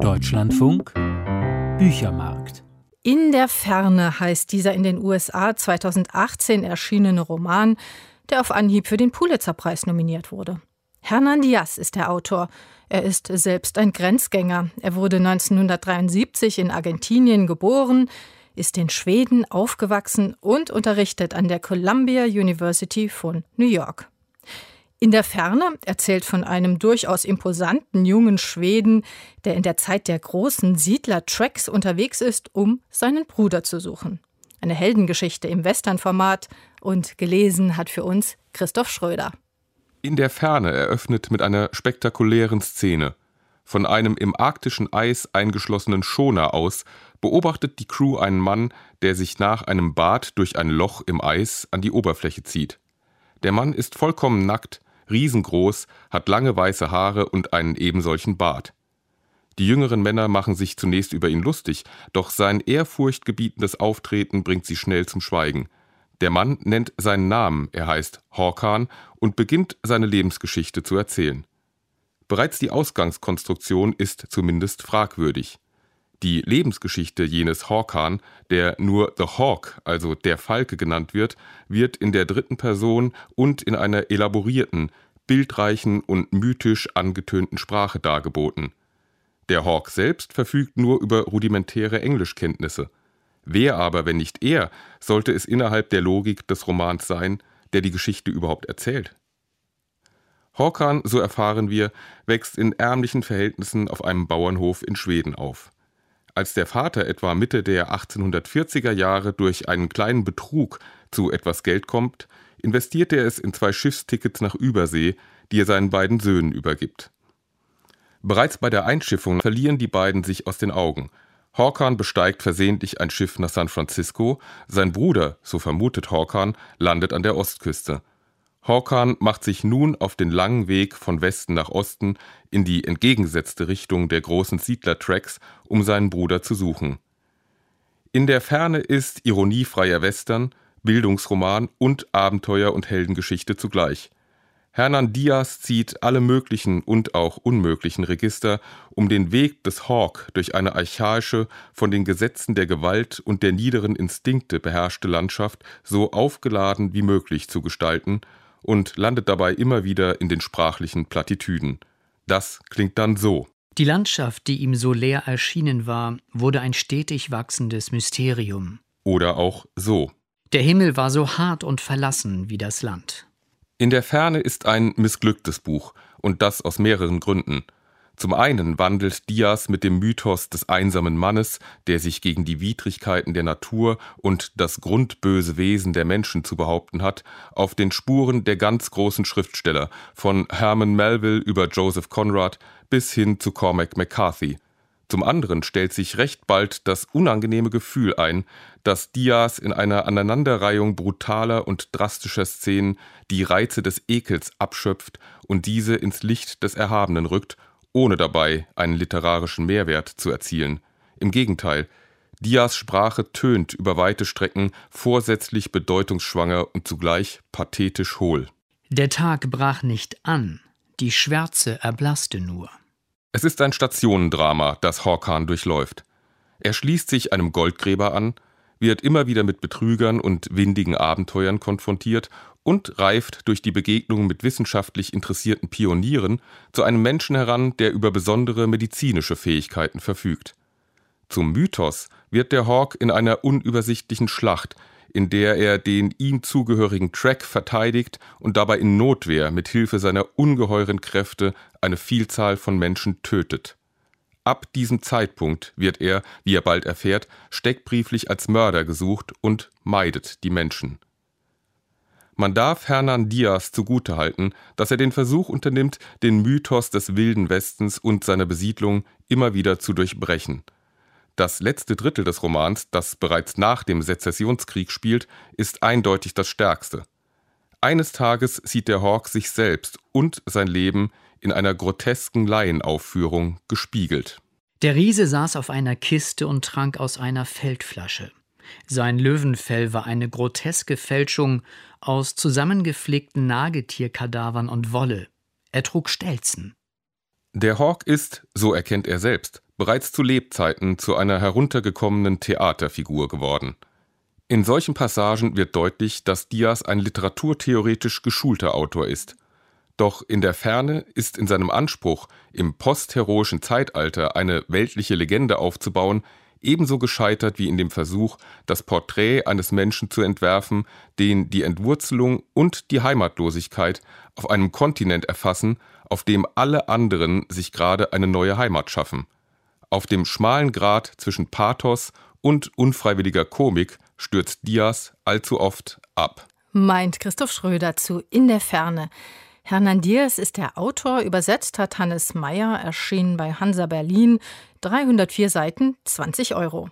Deutschlandfunk Büchermarkt. In der Ferne heißt dieser in den USA 2018 erschienene Roman, der auf Anhieb für den Pulitzerpreis nominiert wurde. Hernan Diaz ist der Autor. Er ist selbst ein Grenzgänger. Er wurde 1973 in Argentinien geboren, ist in Schweden aufgewachsen und unterrichtet an der Columbia University von New York. In der Ferne erzählt von einem durchaus imposanten jungen Schweden, der in der Zeit der großen Siedler-Tracks unterwegs ist, um seinen Bruder zu suchen. Eine Heldengeschichte im Western-Format und gelesen hat für uns Christoph Schröder. In der Ferne eröffnet mit einer spektakulären Szene. Von einem im arktischen Eis eingeschlossenen Schoner aus beobachtet die Crew einen Mann, der sich nach einem Bad durch ein Loch im Eis an die Oberfläche zieht. Der Mann ist vollkommen nackt, riesengroß, hat lange weiße Haare und einen ebensolchen Bart. Die jüngeren Männer machen sich zunächst über ihn lustig, doch sein ehrfurchtgebietendes Auftreten bringt sie schnell zum Schweigen. Der Mann nennt seinen Namen, er heißt Horkan, und beginnt seine Lebensgeschichte zu erzählen. Bereits die Ausgangskonstruktion ist zumindest fragwürdig. Die Lebensgeschichte jenes Hawkan, der nur The Hawk, also der Falke genannt wird, wird in der dritten Person und in einer elaborierten, bildreichen und mythisch angetönten Sprache dargeboten. Der Hawk selbst verfügt nur über rudimentäre Englischkenntnisse. Wer aber, wenn nicht er, sollte es innerhalb der Logik des Romans sein, der die Geschichte überhaupt erzählt? Håkan, so erfahren wir, wächst in ärmlichen Verhältnissen auf einem Bauernhof in Schweden auf. Als der Vater etwa Mitte der 1840er Jahre durch einen kleinen Betrug zu etwas Geld kommt, investiert er es in zwei Schiffstickets nach Übersee, die er seinen beiden Söhnen übergibt. Bereits bei der Einschiffung verlieren die beiden sich aus den Augen. Horkan besteigt versehentlich ein Schiff nach San Francisco, sein Bruder, so vermutet Horkan, landet an der Ostküste. Horkan macht sich nun auf den langen Weg von Westen nach Osten in die entgegengesetzte Richtung der großen Siedlertracks, um seinen Bruder zu suchen. In der Ferne ist ironiefreier Western, Bildungsroman und Abenteuer- und Heldengeschichte zugleich. Hernan Diaz zieht alle möglichen und auch unmöglichen Register, um den Weg des Hawk durch eine archaische, von den Gesetzen der Gewalt und der niederen Instinkte beherrschte Landschaft so aufgeladen wie möglich zu gestalten und landet dabei immer wieder in den sprachlichen Plattitüden. Das klingt dann so. Die Landschaft, die ihm so leer erschienen war, wurde ein stetig wachsendes Mysterium. Oder auch so. Der Himmel war so hart und verlassen wie das Land. In der Ferne ist ein missglücktes Buch, und das aus mehreren Gründen. Zum einen wandelt Diaz mit dem Mythos des einsamen Mannes, der sich gegen die Widrigkeiten der Natur und das grundböse Wesen der Menschen zu behaupten hat, auf den Spuren der ganz großen Schriftsteller, von Herman Melville über Joseph Conrad bis hin zu Cormac McCarthy. Zum anderen stellt sich recht bald das unangenehme Gefühl ein, dass Diaz in einer Aneinanderreihung brutaler und drastischer Szenen die Reize des Ekels abschöpft und diese ins Licht des Erhabenen rückt ohne dabei einen literarischen Mehrwert zu erzielen. Im Gegenteil, Dias Sprache tönt über weite Strecken vorsätzlich bedeutungsschwanger und zugleich pathetisch hohl. Der Tag brach nicht an, die Schwärze erblasste nur. Es ist ein Stationendrama, das Horkan durchläuft. Er schließt sich einem Goldgräber an, wird immer wieder mit Betrügern und windigen Abenteuern konfrontiert und reift durch die Begegnung mit wissenschaftlich interessierten Pionieren zu einem Menschen heran, der über besondere medizinische Fähigkeiten verfügt. Zum Mythos wird der Hawk in einer unübersichtlichen Schlacht, in der er den ihm zugehörigen Track verteidigt und dabei in Notwehr mit Hilfe seiner ungeheuren Kräfte eine Vielzahl von Menschen tötet. Ab diesem Zeitpunkt wird er, wie er bald erfährt, steckbrieflich als Mörder gesucht und meidet die Menschen. Man darf Hernan Diaz zugutehalten, dass er den Versuch unternimmt, den Mythos des wilden Westens und seiner Besiedlung immer wieder zu durchbrechen. Das letzte Drittel des Romans, das bereits nach dem Sezessionskrieg spielt, ist eindeutig das stärkste. Eines Tages sieht der Hawk sich selbst und sein Leben in einer grotesken Laienaufführung gespiegelt. Der Riese saß auf einer Kiste und trank aus einer Feldflasche. Sein Löwenfell war eine groteske Fälschung aus zusammengepflegten Nagetierkadavern und Wolle. Er trug Stelzen. Der Hawk ist, so erkennt er selbst, bereits zu Lebzeiten zu einer heruntergekommenen Theaterfigur geworden. In solchen Passagen wird deutlich, dass Diaz ein literaturtheoretisch geschulter Autor ist. Doch in der Ferne ist in seinem Anspruch, im postheroischen Zeitalter eine weltliche Legende aufzubauen, ebenso gescheitert wie in dem Versuch, das Porträt eines Menschen zu entwerfen, den die Entwurzelung und die Heimatlosigkeit auf einem Kontinent erfassen, auf dem alle anderen sich gerade eine neue Heimat schaffen. Auf dem schmalen Grat zwischen Pathos und unfreiwilliger Komik stürzt Diaz allzu oft ab. Meint Christoph Schröder zu In der Ferne. Hernan Diaz ist der Autor, übersetzt hat Hannes Meyer, erschienen bei Hansa Berlin, 304 Seiten, 20 Euro.